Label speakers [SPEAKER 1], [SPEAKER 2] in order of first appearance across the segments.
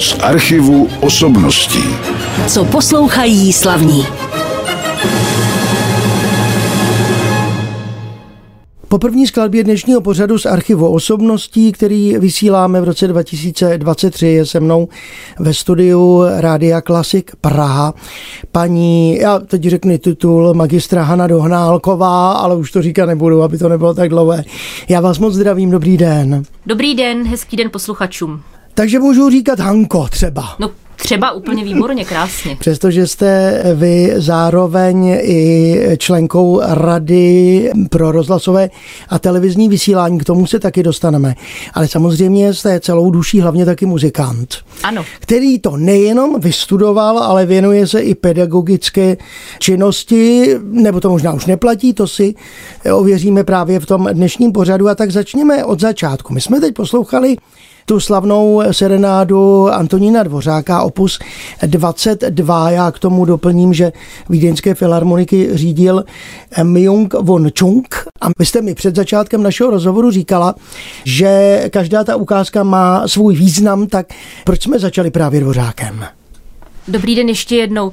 [SPEAKER 1] z archivu osobností.
[SPEAKER 2] Co poslouchají slavní.
[SPEAKER 3] Po první skladbě dnešního pořadu z archivu osobností, který vysíláme v roce 2023, je se mnou ve studiu Rádia Klasik Praha paní, já teď řeknu titul, magistra Hana Dohnálková, ale už to říkat nebudu, aby to nebylo tak dlouhé. Já vás moc zdravím, dobrý den.
[SPEAKER 4] Dobrý den, hezký den posluchačům.
[SPEAKER 3] Takže můžu říkat Hanko třeba.
[SPEAKER 4] No Třeba úplně výborně, krásně.
[SPEAKER 3] Přestože jste vy zároveň i členkou Rady pro rozhlasové a televizní vysílání, k tomu se taky dostaneme. Ale samozřejmě jste celou duší hlavně taky muzikant.
[SPEAKER 4] Ano.
[SPEAKER 3] Který to nejenom vystudoval, ale věnuje se i pedagogické činnosti, nebo to možná už neplatí, to si ověříme právě v tom dnešním pořadu. A tak začněme od začátku. My jsme teď poslouchali tu slavnou serenádu Antonína Dvořáka, opus 22. Já k tomu doplním, že Vídeňské filharmoniky řídil Myung von Chung a vy jste mi před začátkem našeho rozhovoru říkala, že každá ta ukázka má svůj význam, tak proč jsme začali právě Dvořákem?
[SPEAKER 4] Dobrý den ještě jednou.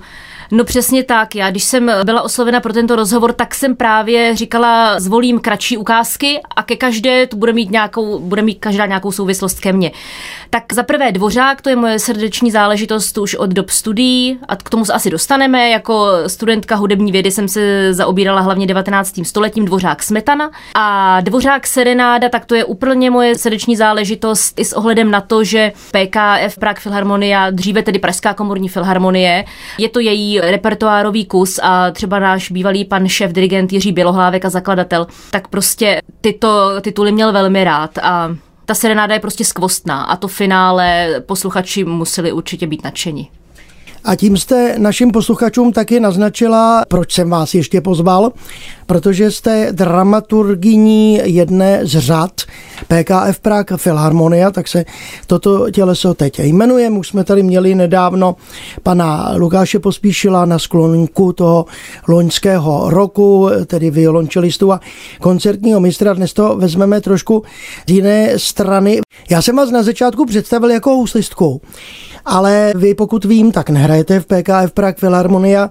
[SPEAKER 4] No přesně tak. Já, když jsem byla oslovena pro tento rozhovor, tak jsem právě říkala, zvolím kratší ukázky a ke každé to bude mít nějakou, bude mít každá nějakou souvislost ke mně. Tak za prvé dvořák, to je moje srdeční záležitost už od dob studií a k tomu se asi dostaneme. Jako studentka hudební vědy jsem se zaobírala hlavně 19. stoletím dvořák Smetana a dvořák Serenáda, tak to je úplně moje srdeční záležitost i s ohledem na to, že PKF Prague Filharmonia, dříve tedy Pražská komorní filharmonie, je to její repertoárový kus a třeba náš bývalý pan šéf dirigent Jiří Bělohlávek a zakladatel, tak prostě tyto tituly měl velmi rád a ta serenáda je prostě skvostná a to finále posluchači museli určitě být nadšeni.
[SPEAKER 3] A tím jste našim posluchačům taky naznačila, proč jsem vás ještě pozval, protože jste dramaturgyní jedné z řad PKF Prague Filharmonia, tak se toto těleso teď jmenuje. Už jsme tady měli nedávno pana Lukáše Pospíšila na sklonku toho loňského roku, tedy violončelistu a koncertního mistra. Dnes to vezmeme trošku z jiné strany. Já jsem vás na začátku představil jako houslistku, ale vy pokud vím, tak nehrajete v PKF Prague Filharmonia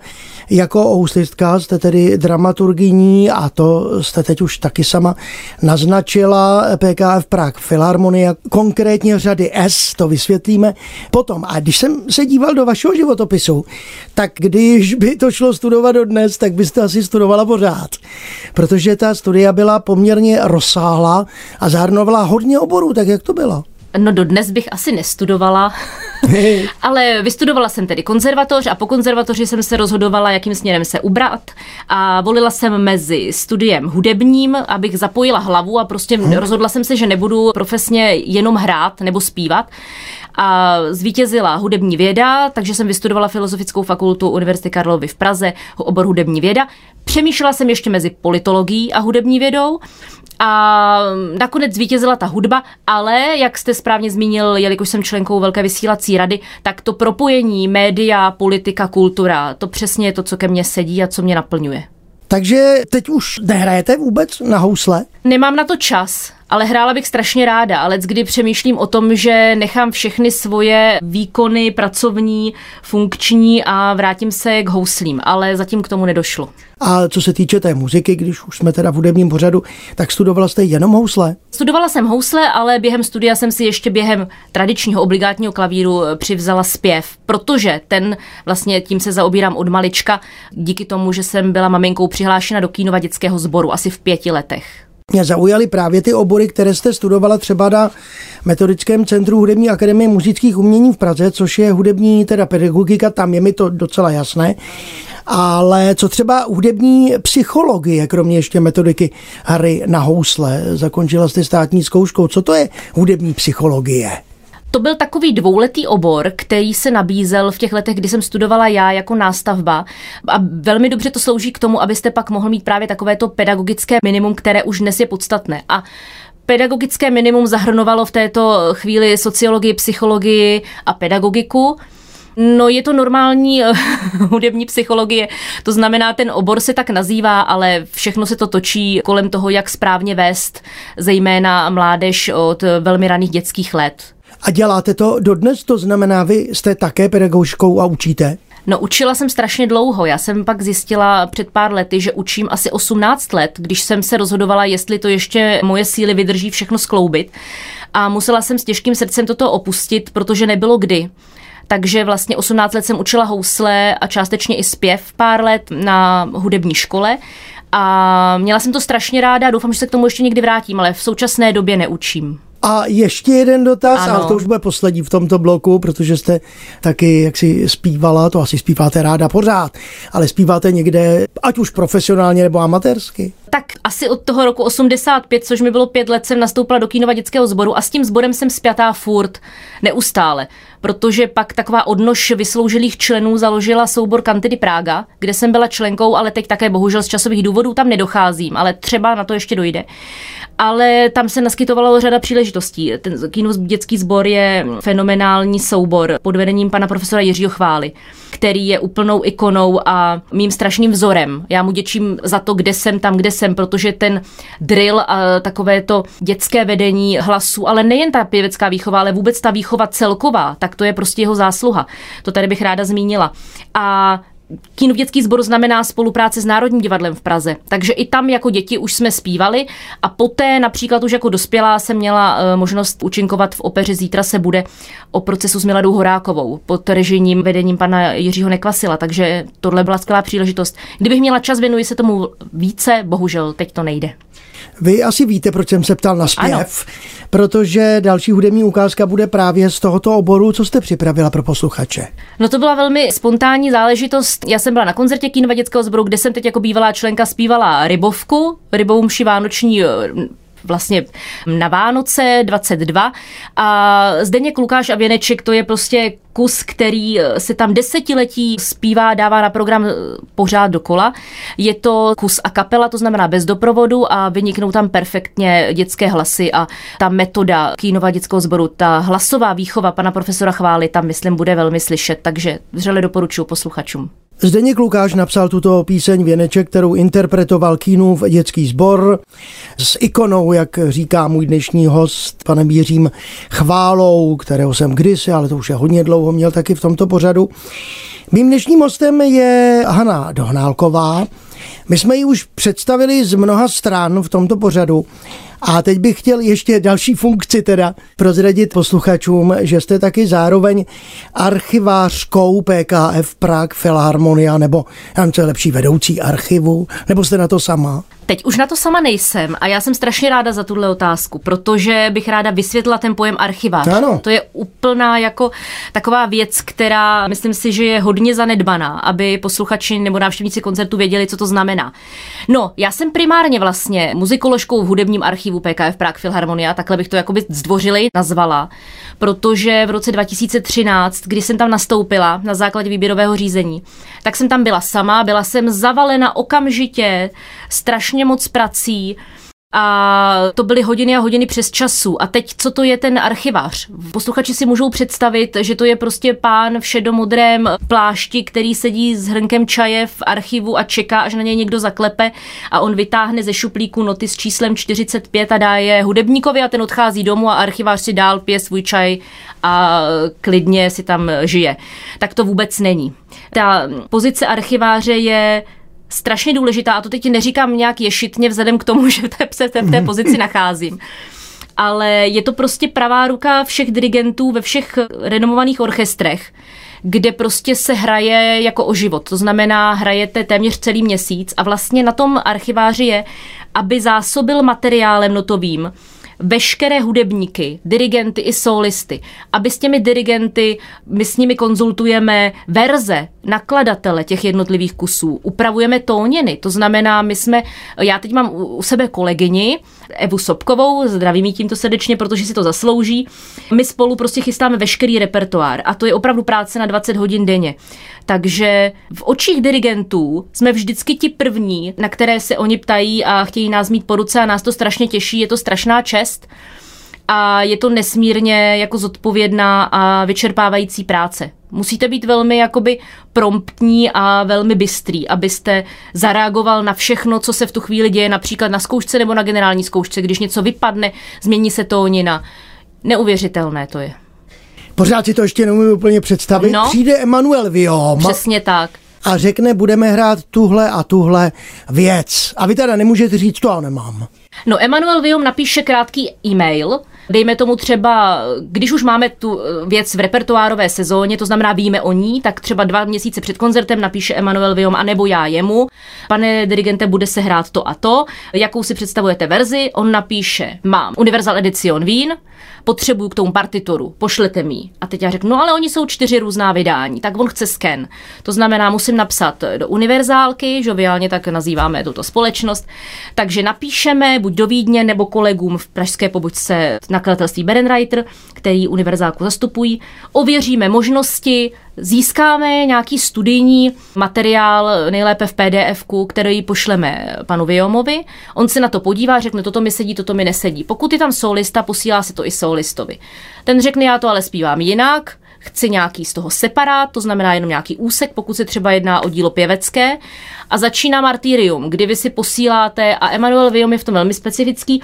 [SPEAKER 3] jako houslistka, jste tedy dramaturgyní a to jste teď už taky sama naznačila PKF Prague Filharmonia, konkrétně řady S, to vysvětlíme potom. A když jsem se díval do vašeho životopisu, tak když by to šlo studovat do dnes, tak byste asi studovala pořád. Protože ta studia byla poměrně rozsáhlá a zahrnovala hodně oborů, tak jak to bylo?
[SPEAKER 4] No dodnes bych asi nestudovala, ale vystudovala jsem tedy konzervatoř a po konzervatoři jsem se rozhodovala, jakým směrem se ubrat a volila jsem mezi studiem hudebním, abych zapojila hlavu a prostě hmm. rozhodla jsem se, že nebudu profesně jenom hrát nebo zpívat a zvítězila hudební věda, takže jsem vystudovala Filozofickou fakultu Univerzity Karlovy v Praze, obor hudební věda. Přemýšlela jsem ještě mezi politologií a hudební vědou a nakonec zvítězila ta hudba, ale jak jste správně zmínil, jelikož jsem členkou Velké vysílací rady, tak to propojení média, politika, kultura, to přesně je to, co ke mně sedí a co mě naplňuje.
[SPEAKER 3] Takže teď už nehrajete vůbec na housle?
[SPEAKER 4] Nemám na to čas, ale hrála bych strašně ráda, ale kdy přemýšlím o tom, že nechám všechny svoje výkony pracovní, funkční a vrátím se k houslím, ale zatím k tomu nedošlo.
[SPEAKER 3] A co se týče té muziky, když už jsme teda v hudebním pořadu, tak studovala jste jenom housle?
[SPEAKER 4] Studovala jsem housle, ale během studia jsem si ještě během tradičního obligátního klavíru eh, přivzala zpěv, protože ten vlastně tím se zaobírám od malička, díky tomu, že jsem byla maminkou přihlášena do kínova dětského sboru asi v pěti letech.
[SPEAKER 3] Mě zaujaly právě ty obory, které jste studovala třeba na Metodickém centru hudební akademie muzických umění v Praze, což je hudební teda pedagogika, tam je mi to docela jasné. Ale co třeba hudební psychologie, kromě ještě metodiky hry na housle, zakončila jste státní zkouškou. Co to je hudební psychologie?
[SPEAKER 4] To byl takový dvouletý obor, který se nabízel v těch letech, kdy jsem studovala já jako nástavba. A velmi dobře to slouží k tomu, abyste pak mohl mít právě takovéto pedagogické minimum, které už dnes je podstatné. A pedagogické minimum zahrnovalo v této chvíli sociologii, psychologii a pedagogiku. No je to normální eh, hudební psychologie, to znamená, ten obor se tak nazývá, ale všechno se to točí kolem toho, jak správně vést, zejména mládež od velmi raných dětských let.
[SPEAKER 3] A děláte to dodnes? To znamená, vy jste také pedagogškou a učíte?
[SPEAKER 4] No učila jsem strašně dlouho. Já jsem pak zjistila před pár lety, že učím asi 18 let, když jsem se rozhodovala, jestli to ještě moje síly vydrží všechno skloubit. A musela jsem s těžkým srdcem toto opustit, protože nebylo kdy. Takže vlastně 18 let jsem učila housle a částečně i zpěv pár let na hudební škole. A měla jsem to strašně ráda, doufám, že se k tomu ještě někdy vrátím, ale v současné době neučím.
[SPEAKER 3] A ještě jeden dotaz,
[SPEAKER 4] Ano.
[SPEAKER 3] ale to už bude poslední v tomto bloku, protože jste taky jaksi zpívala, to asi zpíváte ráda pořád, ale zpíváte někde, ať už profesionálně nebo amatérsky.
[SPEAKER 4] Tak asi od toho roku 85, což mi bylo pět let, jsem nastoupila do Kínova dětského sboru a s tím sborem jsem spjatá furt neustále, protože pak taková odnož vysloužilých členů založila soubor Kantidy Praga, kde jsem byla členkou, ale teď také bohužel z časových důvodů tam nedocházím, ale třeba na to ještě dojde. Ale tam se naskytovalo řada příležitostí. Ten Kínův dětský sbor je fenomenální soubor pod vedením pana profesora Jiřího Chvály, který je úplnou ikonou a mým strašným vzorem. Já mu děčím za to, kde jsem, tam, kde jsem, protože ten drill a takové to dětské vedení hlasu, ale nejen ta pěvecká výchova, ale vůbec ta výchova celková, tak to je prostě jeho zásluha. To tady bych ráda zmínila. A Kínův dětský sbor znamená spolupráce s Národním divadlem v Praze. Takže i tam jako děti už jsme zpívali a poté například už jako dospělá jsem měla eh, možnost účinkovat v opeře Zítra se bude o procesu s Miladou Horákovou pod režijním vedením pana Jiřího Nekvasila. Takže tohle byla skvělá příležitost. Kdybych měla čas, věnuji se tomu více, bohužel teď to nejde.
[SPEAKER 3] Vy asi víte, proč jsem se ptal na zpěv,
[SPEAKER 4] Ano.
[SPEAKER 3] protože další hudební ukázka bude právě z tohoto oboru, co jste připravila pro posluchače.
[SPEAKER 4] No to byla velmi spontánní záležitost. Já jsem byla na koncertě Kínova dětského sboru, kde jsem teď jako bývalá členka zpívala Rybovku, Rybovou mši vánoční eh, vlastně na Vánoce 22 a Zdeněk Lukáš a Věneček, to je prostě kus, který eh, se tam desetiletí zpívá, dává na program eh, pořád dokola. Je to kus a kapela, to znamená bez doprovodu a vyniknou tam perfektně dětské hlasy a ta metoda Kínova dětského sboru, ta hlasová výchova pana profesora Chvály tam, myslím, bude velmi slyšet, takže vřele doporučuji posluchačům.
[SPEAKER 3] Zdeněk Lukáš napsal tuto píseň Věneček, kterou interpretoval Kínův dětský sbor s ikonou, jak říká můj dnešní host, panem Jiřím Chválou, kterého jsem kdysi, ale to už je hodně dlouho, měl taky v tomto pořadu. Mým dnešním hostem je Hana Dohnálková. My jsme ji už představili z mnoha stran v tomto pořadu a teď bych chtěl ještě další funkci teda prozradit posluchačům, že jste taky zároveň archivářkou PKF Prague Filharmonia, nebo já nevím, co je lepší, vedoucí archivu, nebo jste na to sama?
[SPEAKER 4] Teď už na to sama nejsem a já jsem strašně ráda za tuhle otázku, protože bych ráda vysvětlila ten pojem archivář.
[SPEAKER 3] Ano.
[SPEAKER 4] To je úplná jako taková věc, která myslím si, že je hodně zanedbaná, aby posluchači nebo návštěvníci koncertu věděli, co to znamená. No, já jsem primárně vlastně muzikoložkou v hudebním archivu PKF Prague Filharmonia, takhle bych to jakoby zdvořilej nazvala, protože v roce 2013, kdy jsem tam nastoupila na základě výběrového řízení, tak jsem tam byla sama, byla jsem zavalena okamžitě strašně moc prací, a to byly hodiny a hodiny přes času. A teď, co to je ten archivář? Posluchači si můžou představit, že to je prostě pán v šedomodrém plášti, který sedí s hrnkem čaje v archivu a čeká, až na něj někdo zaklepe a on vytáhne ze šuplíku noty s číslem 45 a dá je hudebníkovi a ten odchází domů a archivář si dál pije svůj čaj a klidně si tam žije. Tak to vůbec není. Ta pozice archiváře je strašně důležitá a to teď neříkám nějak ješitně vzhledem k tomu, že se v té, v té pozici nacházím. Ale je to prostě pravá ruka všech dirigentů ve všech renomovaných orchestrech, kde prostě se hraje jako o život. To znamená, hrajete téměř celý měsíc a vlastně na tom archiváři je, aby zásobil materiálem notovým veškeré hudebníky, dirigenty i solisty, aby s těmi dirigenty, my s nimi konzultujeme verze, nakladatele těch jednotlivých kusů, upravujeme tóněny, to znamená, my jsme, já teď mám u sebe kolegyni, Evu Sobkovou, zdravím jí tímto srdečně, protože si to zaslouží. My spolu prostě chystáme veškerý repertoár a to je opravdu práce na 20 hodin denně. Takže v očích dirigentů jsme vždycky ti první, na které se oni ptají a chtějí nás mít po ruce a nás to strašně těší, je to strašná čest a je to nesmírně jako zodpovědná a vyčerpávající práce. Musíte být velmi jakoby promptní a velmi bystrý, abyste zareagoval na všechno, co se v tu chvíli děje, například na zkoušce nebo na generální zkoušce, když něco vypadne, změní se tónina. Neuvěřitelné to je.
[SPEAKER 3] Pořád si to ještě neumím úplně představit.
[SPEAKER 4] No.
[SPEAKER 3] Přijde Emanuel Viom
[SPEAKER 4] Přesně tak.
[SPEAKER 3] a řekne, budeme hrát tuhle a tuhle věc. A vy teda nemůžete říct, to já nemám.
[SPEAKER 4] No, Emanuel Viom napíše krátký e-mail, Dejme tomu třeba, když už máme tu eh, věc v repertoárové sezóně, to znamená víme o ní, tak třeba dva měsíce před koncertem napíše Emanuel Viom a nebo já jemu. Pane dirigente, bude se hrát to a to. Jakou si představujete verzi? On napíše, mám Universal Edition Vín, potřebuju k tomu partituru, pošlete mi. A teď já řeknu, no ale oni jsou čtyři různá vydání, tak on chce sken. To znamená, musím napsat do univerzálky, žoviálně tak nazýváme tuto společnost. Takže napíšeme buď do Vídně nebo kolegům v pražské pobočce nakladatelství Berenreiter, který univerzálku zastupují. Ověříme možnosti, získáme nějaký studijní materiál, nejlépe v pdf který pošleme panu Viomovi. On se na to podívá, řekne, toto mi sedí, toto mi nesedí. Pokud je tam solista, posílá se to i solistovi. Ten řekne, já to ale zpívám jinak, chci nějaký z toho separát, to znamená jenom nějaký úsek, pokud se třeba jedná o dílo pěvecké. A začíná martyrium, kdy vy si posíláte, a Emanuel Viom je v tom velmi specifický,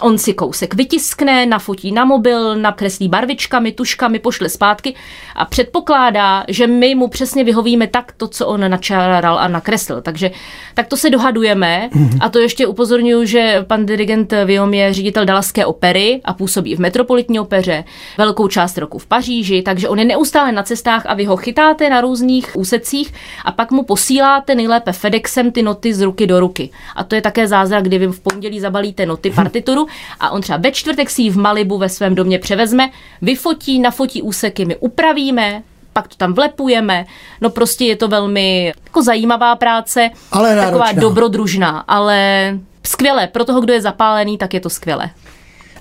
[SPEAKER 4] On si kousek vytiskne, nafotí na mobil, nakreslí barvičkami, tuškami, pošle zpátky a předpokládá, že my mu přesně vyhovíme tak to, co on načáral a nakreslil. Takže tak to se dohadujeme a to ještě upozorňuji, že pan dirigent Viom je ředitel Dalaské opery a působí v Metropolitní opeře velkou část roku v Paříži, takže on je neustále na cestách a vy ho chytáte na různých úsecích a pak mu posíláte nejlépe FedExem ty noty z ruky do ruky. A to je také zázrak, kdy vy v pondělí zabalíte noty partituru a on třeba ve čtvrtek si ji v Malibu ve svém domě převezme, vyfotí, nafotí úseky, my upravíme, pak to tam vlepujeme. No prostě je to velmi jako zajímavá práce,
[SPEAKER 3] Ale
[SPEAKER 4] taková
[SPEAKER 3] náročná.
[SPEAKER 4] dobrodružná, ale skvěle. Pro toho, kdo je zapálený, tak je to skvěle.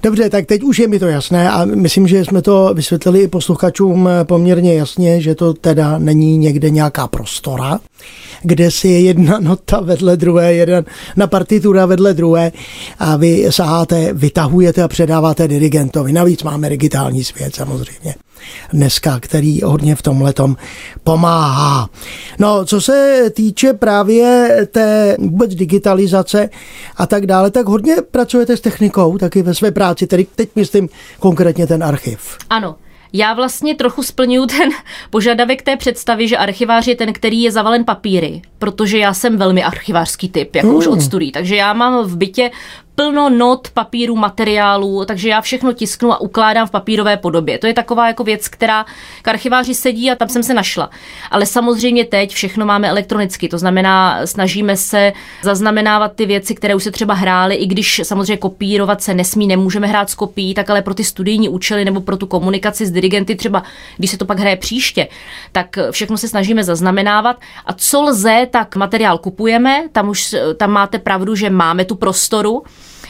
[SPEAKER 3] Dobře, tak teď už je mi to jasné a myslím, že jsme to vysvětlili i posluchačům poměrně jasně, že to teda není někde nějaká prostora, kde si je jedna nota vedle druhé, jeden na partitura vedle druhé a vy saháte, vytahujete a předáváte dirigentovi. Navíc máme digitální svět samozřejmě dneska, který hodně v tom letom pomáhá. No, co se týče právě té vůbec digitalizace a tak dále, tak hodně pracujete s technikou taky ve své práci, tedy teď myslím konkrétně ten archiv.
[SPEAKER 4] Ano, já vlastně trochu splňuju ten požadavek té představy, že archivář je ten, který je zavalen papíry, protože já jsem velmi archivářský typ, jako mm. už od studií. Takže já mám v bytě plno not, papíru, materiálů, takže já všechno tisknu a ukládám v papírové podobě. To je taková jako věc, která k archiváři sedí a tam jsem se našla. Ale samozřejmě teď všechno máme elektronicky, to znamená, snažíme se zaznamenávat ty věci, které už se třeba hrály, i když samozřejmě kopírovat se nesmí, nemůžeme hrát s kopií, tak ale pro ty studijní účely nebo pro tu komunikaci s dirigenty třeba, když se to pak hraje příště, tak všechno se snažíme zaznamenávat. A co lze, tak materiál kupujeme, tam už tam máte pravdu, že máme tu prostoru,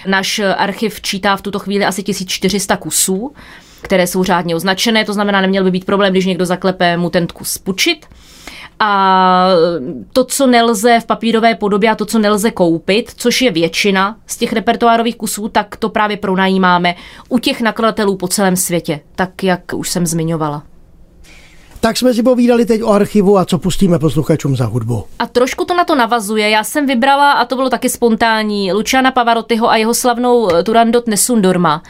[SPEAKER 4] Náš archiv čítá v tuto chvíli asi 1400 kusů, které jsou řádně označené, to znamená, neměl by být problém, když někdo zaklepe mu ten kus pučit. A to, co nelze v papírové podobě a to, co nelze koupit, což je většina z těch repertoárových kusů, tak to právě pronajímáme u těch nakladatelů po celém světě, tak jak už jsem zmiňovala.
[SPEAKER 3] Tak jsme si povídali teď o archivu a co pustíme posluchačům za hudbu.
[SPEAKER 4] A trošku to na to navazuje. Já jsem vybrala, a to bylo taky spontánní, Luciana Pavarottiho a jeho slavnou Turandot Nesundorma.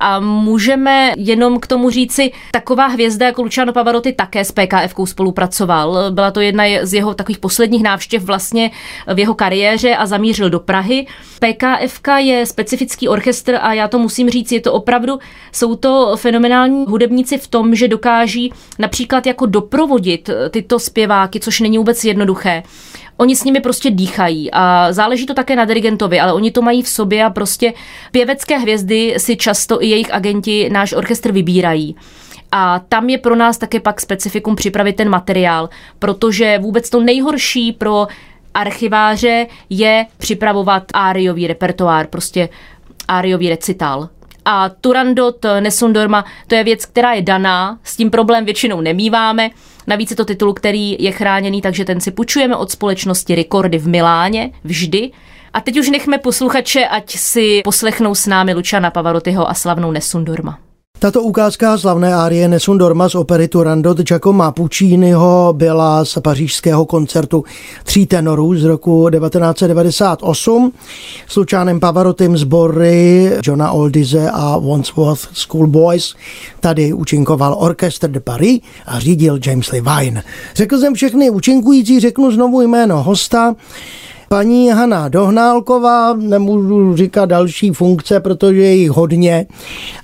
[SPEAKER 4] A můžeme jenom k tomu říci, taková hvězda jako Luciano Pavarotti také s PKF spolupracoval. Byla to jedna z jeho takových posledních návštěv vlastně v jeho kariéře a zamířil do Prahy. PKF je specifický orchestr a já to musím říct, je to opravdu, jsou to fenomenální hudebníci v tom, že dokáží například jako doprovodit tyto zpěváky, což není vůbec jednoduché. Oni s nimi prostě dýchají a záleží to také na dirigentovi, ale oni to mají v sobě a prostě pěvecké hvězdy si často i jejich agenti náš orchestr vybírají. A tam je pro nás také pak specifikum připravit ten materiál, protože vůbec to nejhorší pro archiváře je připravovat áriový repertoár, prostě áriový recital. A Turandot Nesundorma, to je věc, která je daná, s tím problém většinou nemýváme. Navíc je to titul, který je chráněný, takže ten si půjčujeme od společnosti Rekordy v Miláně vždy. A teď už nechme posluchače, ať si poslechnou s námi Lučana Pavarottiho a slavnou Nesundorma.
[SPEAKER 3] Tato ukázka slavné árie Nesun Dorma z opery Turandot Giacomo Pucciniho byla z pařížského koncertu tří tenorů z roku 1998 s Lučánem Pavarotym sbory Johna Oldize a Wandsworth Schoolboys. Tady účinkoval Orchestre de Paris a řídil James Levine. Řekl jsem všechny účinkující, řeknu znovu jméno hosta. Paní Hana Dohnálková, nemůžu říkat další funkce, protože je jich hodně,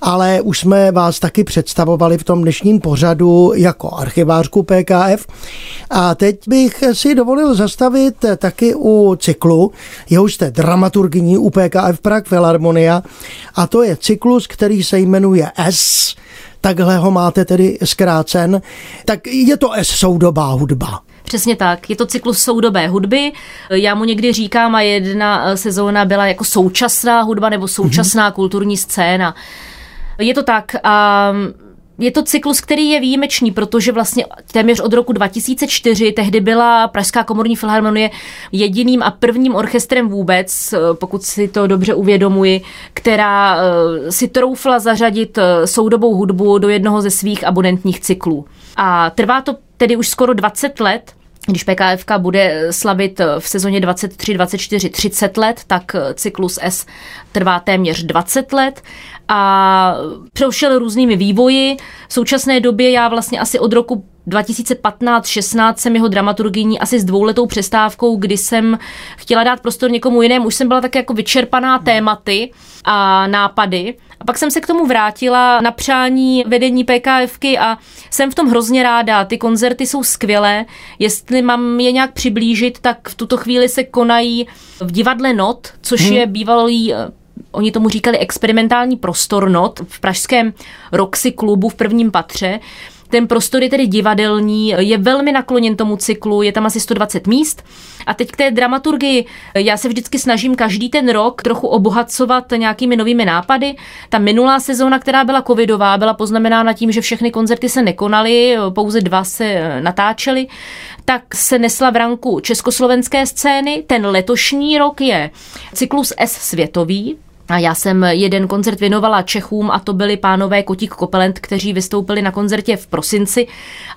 [SPEAKER 3] ale už jsme vás taky představovali v tom dnešním pořadu jako archivářku PKF. A teď bych si dovolil zastavit taky u cyklu, jehož jste dramaturgyní u PKF Prague Philharmonia a to je cyklus, který se jmenuje S, takhle ho máte tedy zkrácen, tak je to S soudobá hudba.
[SPEAKER 4] Přesně tak. Je to cyklus soudobé hudby. Já mu někdy říkám, a jedna eh, sezóna byla jako současná hudba nebo současná mm-hmm. kulturní scéna. Je to tak. A je to cyklus, který je výjimečný, protože vlastně téměř od roku 2004 tehdy byla Pražská komorní filharmonie jediným a prvním orchestrem vůbec, eh, pokud si to dobře uvědomuji, která eh, si troufla zařadit soudobou hudbu do jednoho ze svých abonentních cyklů. A trvá to tedy už skoro 20 let, když PKF bude slavit v sezóně 23, 24, 30 let, tak cyklus S trvá téměř 20 let a prošel různými vývoji. V současné době já vlastně asi od roku 2015-16 jsem jeho dramaturgyní asi s dvouletou přestávkou, kdy jsem chtěla dát prostor někomu jinému. Už jsem byla tak jako vyčerpaná tématy a nápady. A pak jsem se k tomu vrátila na přání vedení PKFky a jsem v tom hrozně ráda. Ty koncerty jsou skvělé. Jestli mám je nějak přiblížit, tak v tuto chvíli se konají v divadle Not, což hmm. je bývalý eh, oni tomu říkali experimentální prostor not v pražském Roxy klubu v prvním patře. Ten prostor je tedy divadelní, je velmi nakloněn tomu cyklu, je tam asi 120 míst. A teď k té dramaturgii. Já se vždycky snažím každý ten rok trochu obohacovat nějakými novými nápady. Ta minulá sezóna, která byla covidová, byla poznamenána tím, že všechny koncerty se nekonaly, pouze dva se natáčely, tak se nesla v ranku československé scény. Ten letošní rok je cyklus S světový, a já jsem jeden koncert věnovala Čechům a to byli pánové Kotík Kopelent, kteří vystoupili na koncertě v prosinci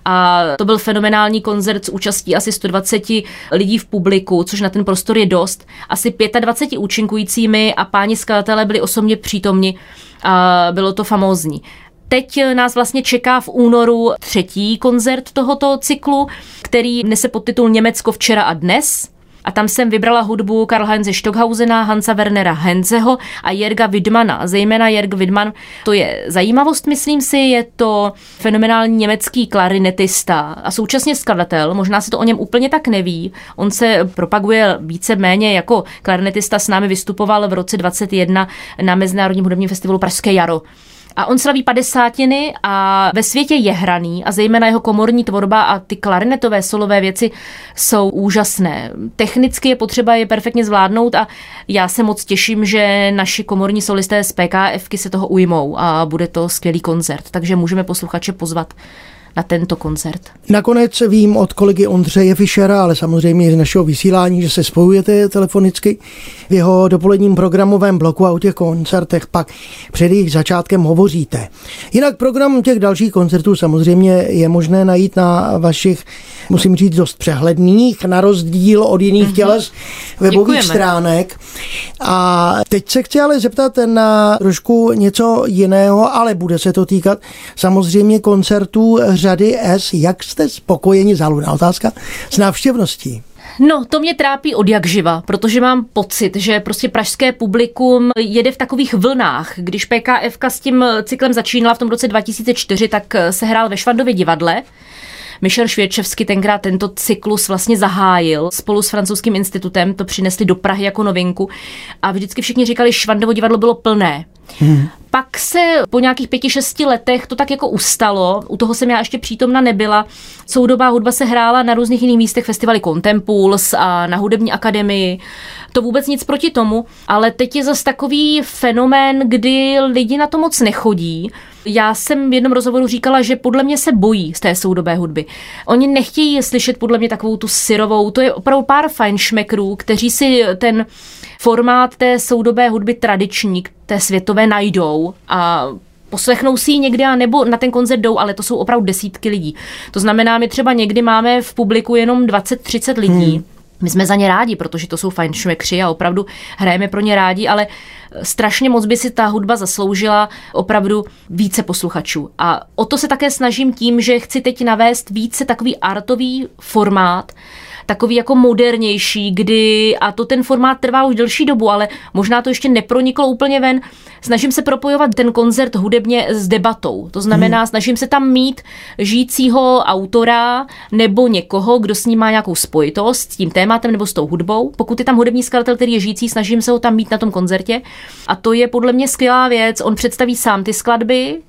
[SPEAKER 4] a to byl fenomenální koncert s účastí asi 120 lidí v publiku, což na ten prostor je dost. Asi 25 účinkujícími a páni skladatelé byli osobně přítomni a bylo to famózní. Teď nás vlastně čeká v únoru třetí koncert tohoto cyklu, který nese podtitul Německo včera a dnes a tam jsem vybrala hudbu Karl-Heinze Stockhausena, Hansa Wernera Henzeho a Jerga Widmana. Zejména Jerg Widman, to je zajímavost, myslím si, je to fenomenální německý klarinetista a současně skladatel, možná se to o něm úplně tak neví. On se propaguje více méně jako klarinetista, s námi vystupoval v roce 21 na Mezinárodním hudebním festivalu Pražské jaro. A on slaví padesátiny a ve světě je hraný a zejména jeho komorní tvorba a ty klarinetové solové věci jsou úžasné. Technicky je potřeba je perfektně zvládnout a já se moc těším, že naši komorní solisté z PKFky se toho ujmou a bude to skvělý koncert. Takže můžeme posluchače pozvat na tento koncert.
[SPEAKER 3] Nakonec vím od kolegy Ondřeje Fischera, ale samozřejmě i z našeho vysílání, že se spojujete telefonicky v jeho dopoledním programovém bloku a o těch koncertech pak před jejich začátkem hovoříte. Jinak program těch dalších koncertů samozřejmě je možné najít na vašich, musím říct, dost přehledných, na rozdíl od jiných mm-hmm. těles webových Děkujeme. stránek. A teď se chci ale zeptat na trošku něco jiného, ale bude se to týkat samozřejmě koncertů řady S. Jak jste spokojeni, záludná otázka, s návštěvností?
[SPEAKER 4] No, to mě trápí od jak živa, protože mám pocit, že prostě pražské publikum jede v takových vlnách. Když PKF s tím cyklem začínala v tom roce 2004, tak se hrál ve Švandově divadle. Michel Švěčevsky tenkrát tento cyklus vlastně zahájil spolu s francouzským institutem, to přinesli do Prahy jako novinku a vždycky všichni říkali, že Švandovo divadlo bylo plné. Hmm. Pak se po nějakých pěti, šesti letech to tak jako ustalo, u toho jsem já ještě přítomna nebyla. Soudobá hudba se hrála na různých jiných místech, festivaly Contempuls a na hudební akademii. To vůbec nic proti tomu, ale teď je zase takový fenomén, kdy lidi na to moc nechodí. Já jsem v jednom rozhovoru říkala, že podle mě se bojí z té soudobé hudby. Oni nechtějí slyšet podle mě takovou tu syrovou, to je opravdu pár fajnšmekrů, kteří si ten formát té soudobé hudby tradiční, té světové najdou a poslechnou si ji někde a nebo na ten koncert jdou, ale to jsou opravdu desítky lidí. To znamená, my třeba někdy máme v publiku jenom 20-30 lidí. Hmm. My jsme za ně rádi, protože to jsou fajn šmekři a opravdu hrajeme pro ně rádi, ale strašně moc by si ta hudba zasloužila opravdu více posluchačů. A o to se také snažím tím, že chci teď navést více takový artový formát, takový jako modernější, kdy, a to ten formát trvá už delší dobu, ale možná to ještě neproniklo úplně ven, snažím se propojovat ten koncert hudebně s debatou. To znamená, hmm. snažím se tam mít žijícího autora nebo někoho, kdo s ním má nějakou spojitost s tím tématem nebo s tou hudbou. Pokud je tam hudební skladatel, který je žijící, snažím se ho tam mít na tom koncertě. A to je podle mě skvělá věc. On představí sám ty skladby,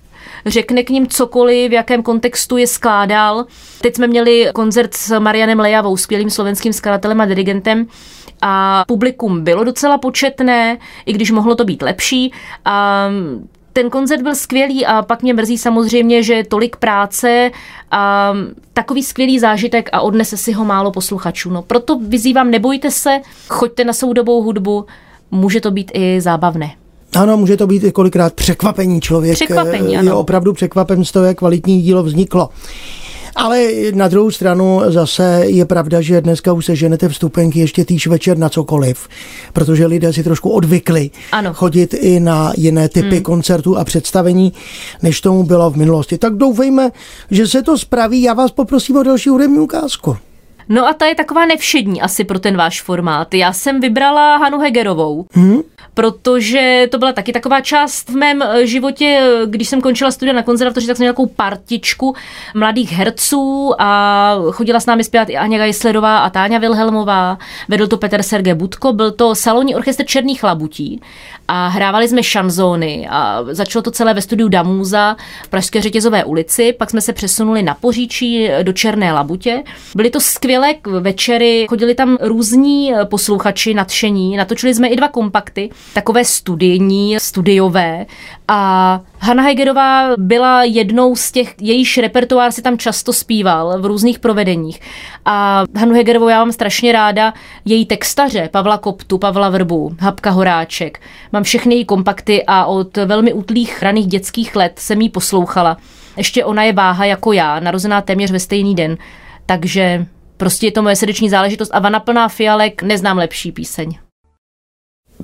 [SPEAKER 4] řekne k ním cokoliv, v jakém kontextu je skládal. Teď jsme měli koncert s Marianem Lejavou, skvělým slovenským skladatelem a dirigentem, a publikum bylo docela početné, i když mohlo to být lepší. A ten koncert byl skvělý a pak mě mrzí samozřejmě, že tolik práce a takový skvělý zážitek a odnese si ho málo posluchačů. No, proto vyzývám, nebojte se, choďte na soudobou hudbu, může to být i zábavné.
[SPEAKER 3] Ano, může to být i kolikrát překvapení člověk.
[SPEAKER 4] Překvapení,
[SPEAKER 3] je
[SPEAKER 4] ano.
[SPEAKER 3] opravdu překvapen z toho, jak kvalitní dílo vzniklo. Ale na druhou stranu zase je pravda, že dneska už se ženete vstupenky ještě týž večer na cokoliv, protože lidé si trošku odvykli
[SPEAKER 4] ano.
[SPEAKER 3] chodit i na jiné typy hmm. koncertů a představení, než tomu bylo v minulosti. Tak doufejme, že se to spraví. Já vás poprosím o další hudební ukázku.
[SPEAKER 4] No a ta je taková nevšední asi pro ten váš formát. Já jsem vybrala Hanu Hegerovou.
[SPEAKER 3] Hmm?
[SPEAKER 4] Protože to byla taky taková část v mém eh, životě, když jsem končila studia na konzervatoři, tak jsem měla takovou partičku mladých herců a chodila s námi zpívat i Aně Geislerová a Táňa Vilhelmová, vedl to Petr Serge Budko, byl to salonní orchestr Černých labutí a hrávali jsme šanzóny a začalo to celé ve studiu Damúza v Pražské řetězové ulici, pak jsme se přesunuli na Poříčí do Černé labutě. Byly to skvělé večery, chodili tam různí posluchači nadšení, natočili jsme i dva kompakty, takové studijní, studiové a Hanna Hegerová byla jednou z těch, jejíž repertoár si tam často zpíval v různých provedeních. A Hanu Hegerovou já mám strašně ráda, její textaře, Pavla Koptu, Pavla Vrbu, Habka Horáček. Mám všechny její kompakty a od velmi útlých raných dětských let jsem jí poslouchala. Ještě ona je váha jako já, narozená téměř ve stejný den. Takže prostě je to moje srdeční záležitost a Vana plná fialek neznám lepší píseň.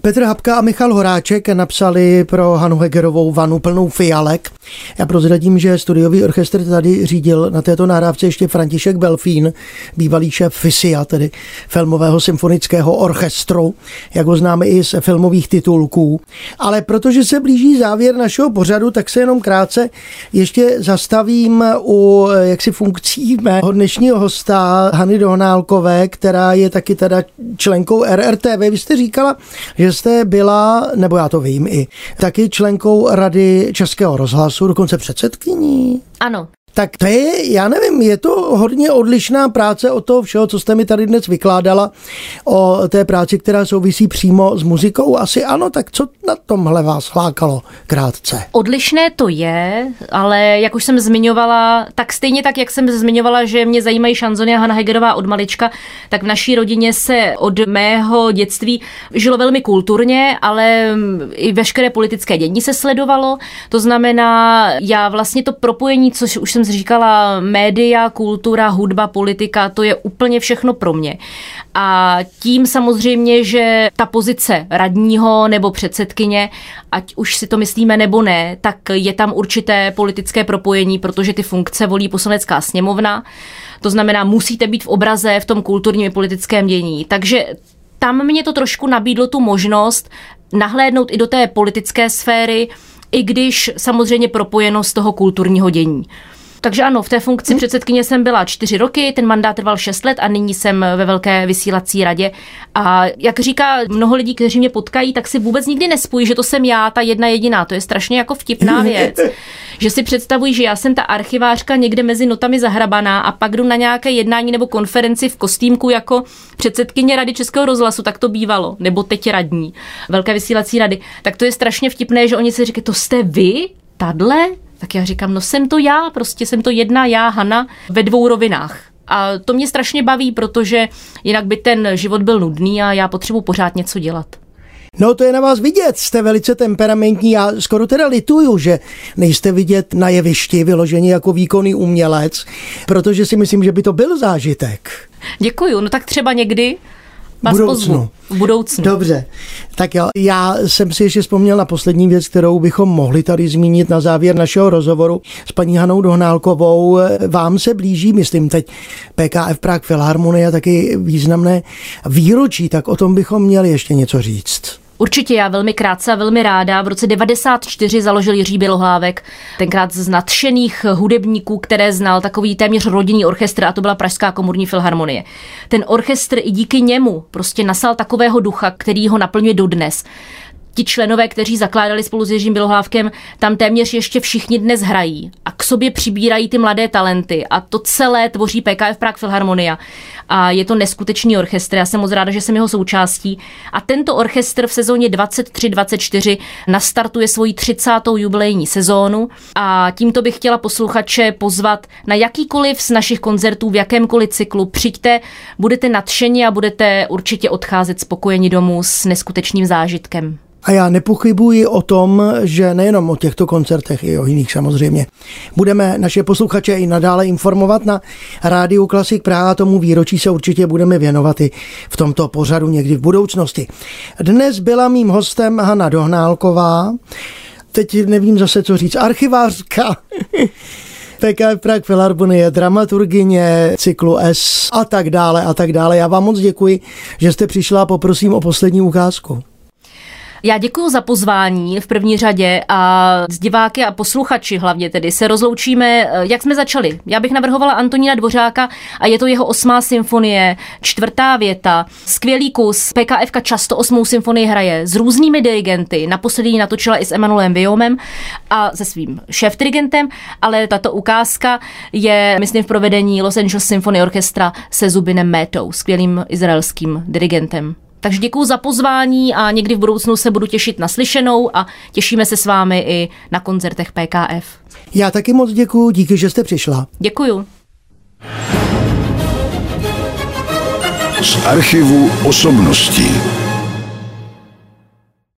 [SPEAKER 3] Petr Habka a Michal Horáček napsali pro Hanu Hegerovou vanu plnou fialek. Já prozradím, že studiový orchestr tady řídil na této nahrávce ještě František Belfín, bývalý šéf FISIA, tedy filmového symfonického orchestru, jak ho známe i z filmových titulků. Ale protože se blíží závěr našeho pořadu, tak se jenom krátce ještě zastavím u jaksi funkcí mého dnešního hosta Hany Dohnálkové, která je taky teda členkou RRTV. Vy jste říkala, že jste byla, nebo já to vím i, taky členkou Rady Českého rozhlasu, dokonce předsedkyní.
[SPEAKER 4] Ano.
[SPEAKER 3] Tak to je, já nevím, je to hodně odlišná práce od toho všeho, co jste mi tady dnes vykládala o té práci, která souvisí přímo s muzikou. Asi ano, tak co na tomhle vás lákalo krátce?
[SPEAKER 4] Odlišné to je, ale jak už jsem zmiňovala, tak stejně tak, jak jsem zmiňovala, že mě zajímají šanzony a Hanna Hegerová od malička, tak v naší rodině se od mého dětství žilo velmi kulturně, ale i veškeré politické dění se sledovalo. To znamená, já vlastně to propojení, což už jsem říkala, média, kultura, hudba, politika, to je úplně všechno pro mě. A tím samozřejmě, že ta pozice radního nebo předsedkyně, ať už si to myslíme nebo ne, tak je tam určité politické propojení, protože ty funkce volí poslanecká sněmovna. To znamená, musíte být v obraze v tom kulturním politickém dění. Takže tam mě to trošku nabídlo tu možnost nahlédnout i do té politické sféry, i když samozřejmě propojeno z toho kulturního dění. Takže ano, v té funkci hmm. předsedkyně jsem byla čtyři roky, ten mandát trval šest let a nyní jsem ve velké vysílací radě. A jak říká mnoho lidí, kteří mě potkají, tak si vůbec nikdy nespojí, že to jsem já, ta jedna jediná. To je strašně jako vtipná věc. že si představují, že já jsem ta archivářka někde mezi notami zahrabaná a pak jdu na nějaké jednání nebo konferenci v kostýmku jako předsedkyně Rady Českého rozhlasu, tak to bývalo, nebo teď radní Velké vysílací rady. Tak to je strašně vtipné, že oni se říkají, to jste vy? Tadle? Tak já říkám, no jsem to já, prostě jsem to jedna já, Hana, ve dvou rovinách. A to mě strašně baví, protože jinak by ten život byl nudný a já potřebuji pořád něco dělat.
[SPEAKER 3] No to je na vás vidět, jste velice temperamentní. Já skoro teda lituju, že nejste vidět na jevišti vyloženě jako výkonný umělec, protože si myslím, že by to byl zážitek.
[SPEAKER 4] Děkuju, no tak třeba někdy vás
[SPEAKER 3] budoucnu.
[SPEAKER 4] pozvu. V budoucnu.
[SPEAKER 3] Dobře, tak jo, já jsem si ještě vzpomněl na poslední věc, kterou bychom mohli tady zmínit na závěr našeho rozhovoru s paní Hanou Dohnálkovou. Vám se blíží, myslím teď, PKF Prague Filharmonie, taky významné výročí, tak o tom bychom měli ještě něco říct.
[SPEAKER 4] Určitě já velmi krátce a velmi ráda. V roce 94 založil Jiří Bělohlávek, tenkrát z nadšených hudebníků, které znal takový téměř rodinný orchestr a to byla Pražská komorní filharmonie. Ten orchestr i díky němu prostě nasal takového ducha, který ho naplňuje dodnes ti členové, kteří zakládali spolu s Jiřím Bělohlávkem, tam téměř ještě všichni dnes hrají a k sobě přibírají ty mladé talenty a to celé tvoří PKF Prague Filharmonia. A je to neskutečný orchestr, já jsem moc ráda, že jsem jeho součástí. A tento orchestr v sezóně 23-24 nastartuje svoji 30. jubilejní sezónu a tímto bych chtěla posluchače pozvat na jakýkoliv z našich koncertů v jakémkoliv cyklu. Přijďte, budete nadšeni a budete určitě odcházet spokojeni domů s neskutečným zážitkem.
[SPEAKER 3] A já nepochybuji o tom, že nejenom o těchto koncertech, i o jiných samozřejmě. Budeme naše posluchače i nadále informovat na Rádiu Klasik Praha. Tomu výročí se určitě budeme věnovat i v tomto pořadu někdy v budoucnosti. Dnes byla mým hostem Hanna Dohnálková. Teď nevím zase, co říct. Archivářka. PK Prague Filharmonie, dramaturgině cyklu S a tak dále a tak dále. Já vám moc děkuji, že jste přišla a poprosím o poslední ukázku.
[SPEAKER 4] Já děkuji za pozvání v první řadě a s diváky a posluchači hlavně tedy se rozloučíme, eh, jak jsme začali. Já bych navrhovala Antonína Dvořáka a je to jeho osmá symfonie, čtvrtá věta, skvělý kus, PKFka často osmou symfonii hraje s různými dirigenty, naposledy ji natočila i s Emanuelem Viomem a se svým šéf-dirigentem, ale tato ukázka je, myslím, v provedení Los Angeles Symphony Orchestra se Zubinem Métou, skvělým izraelským dirigentem. Takže děkuji za pozvání a někdy v budoucnu se budu těšit na slyšenou a těšíme se s vámi i na koncertech PKF.
[SPEAKER 3] Já taky moc děkuji, díky, že jste přišla.
[SPEAKER 4] Děkuju.
[SPEAKER 1] Z archivu osobností.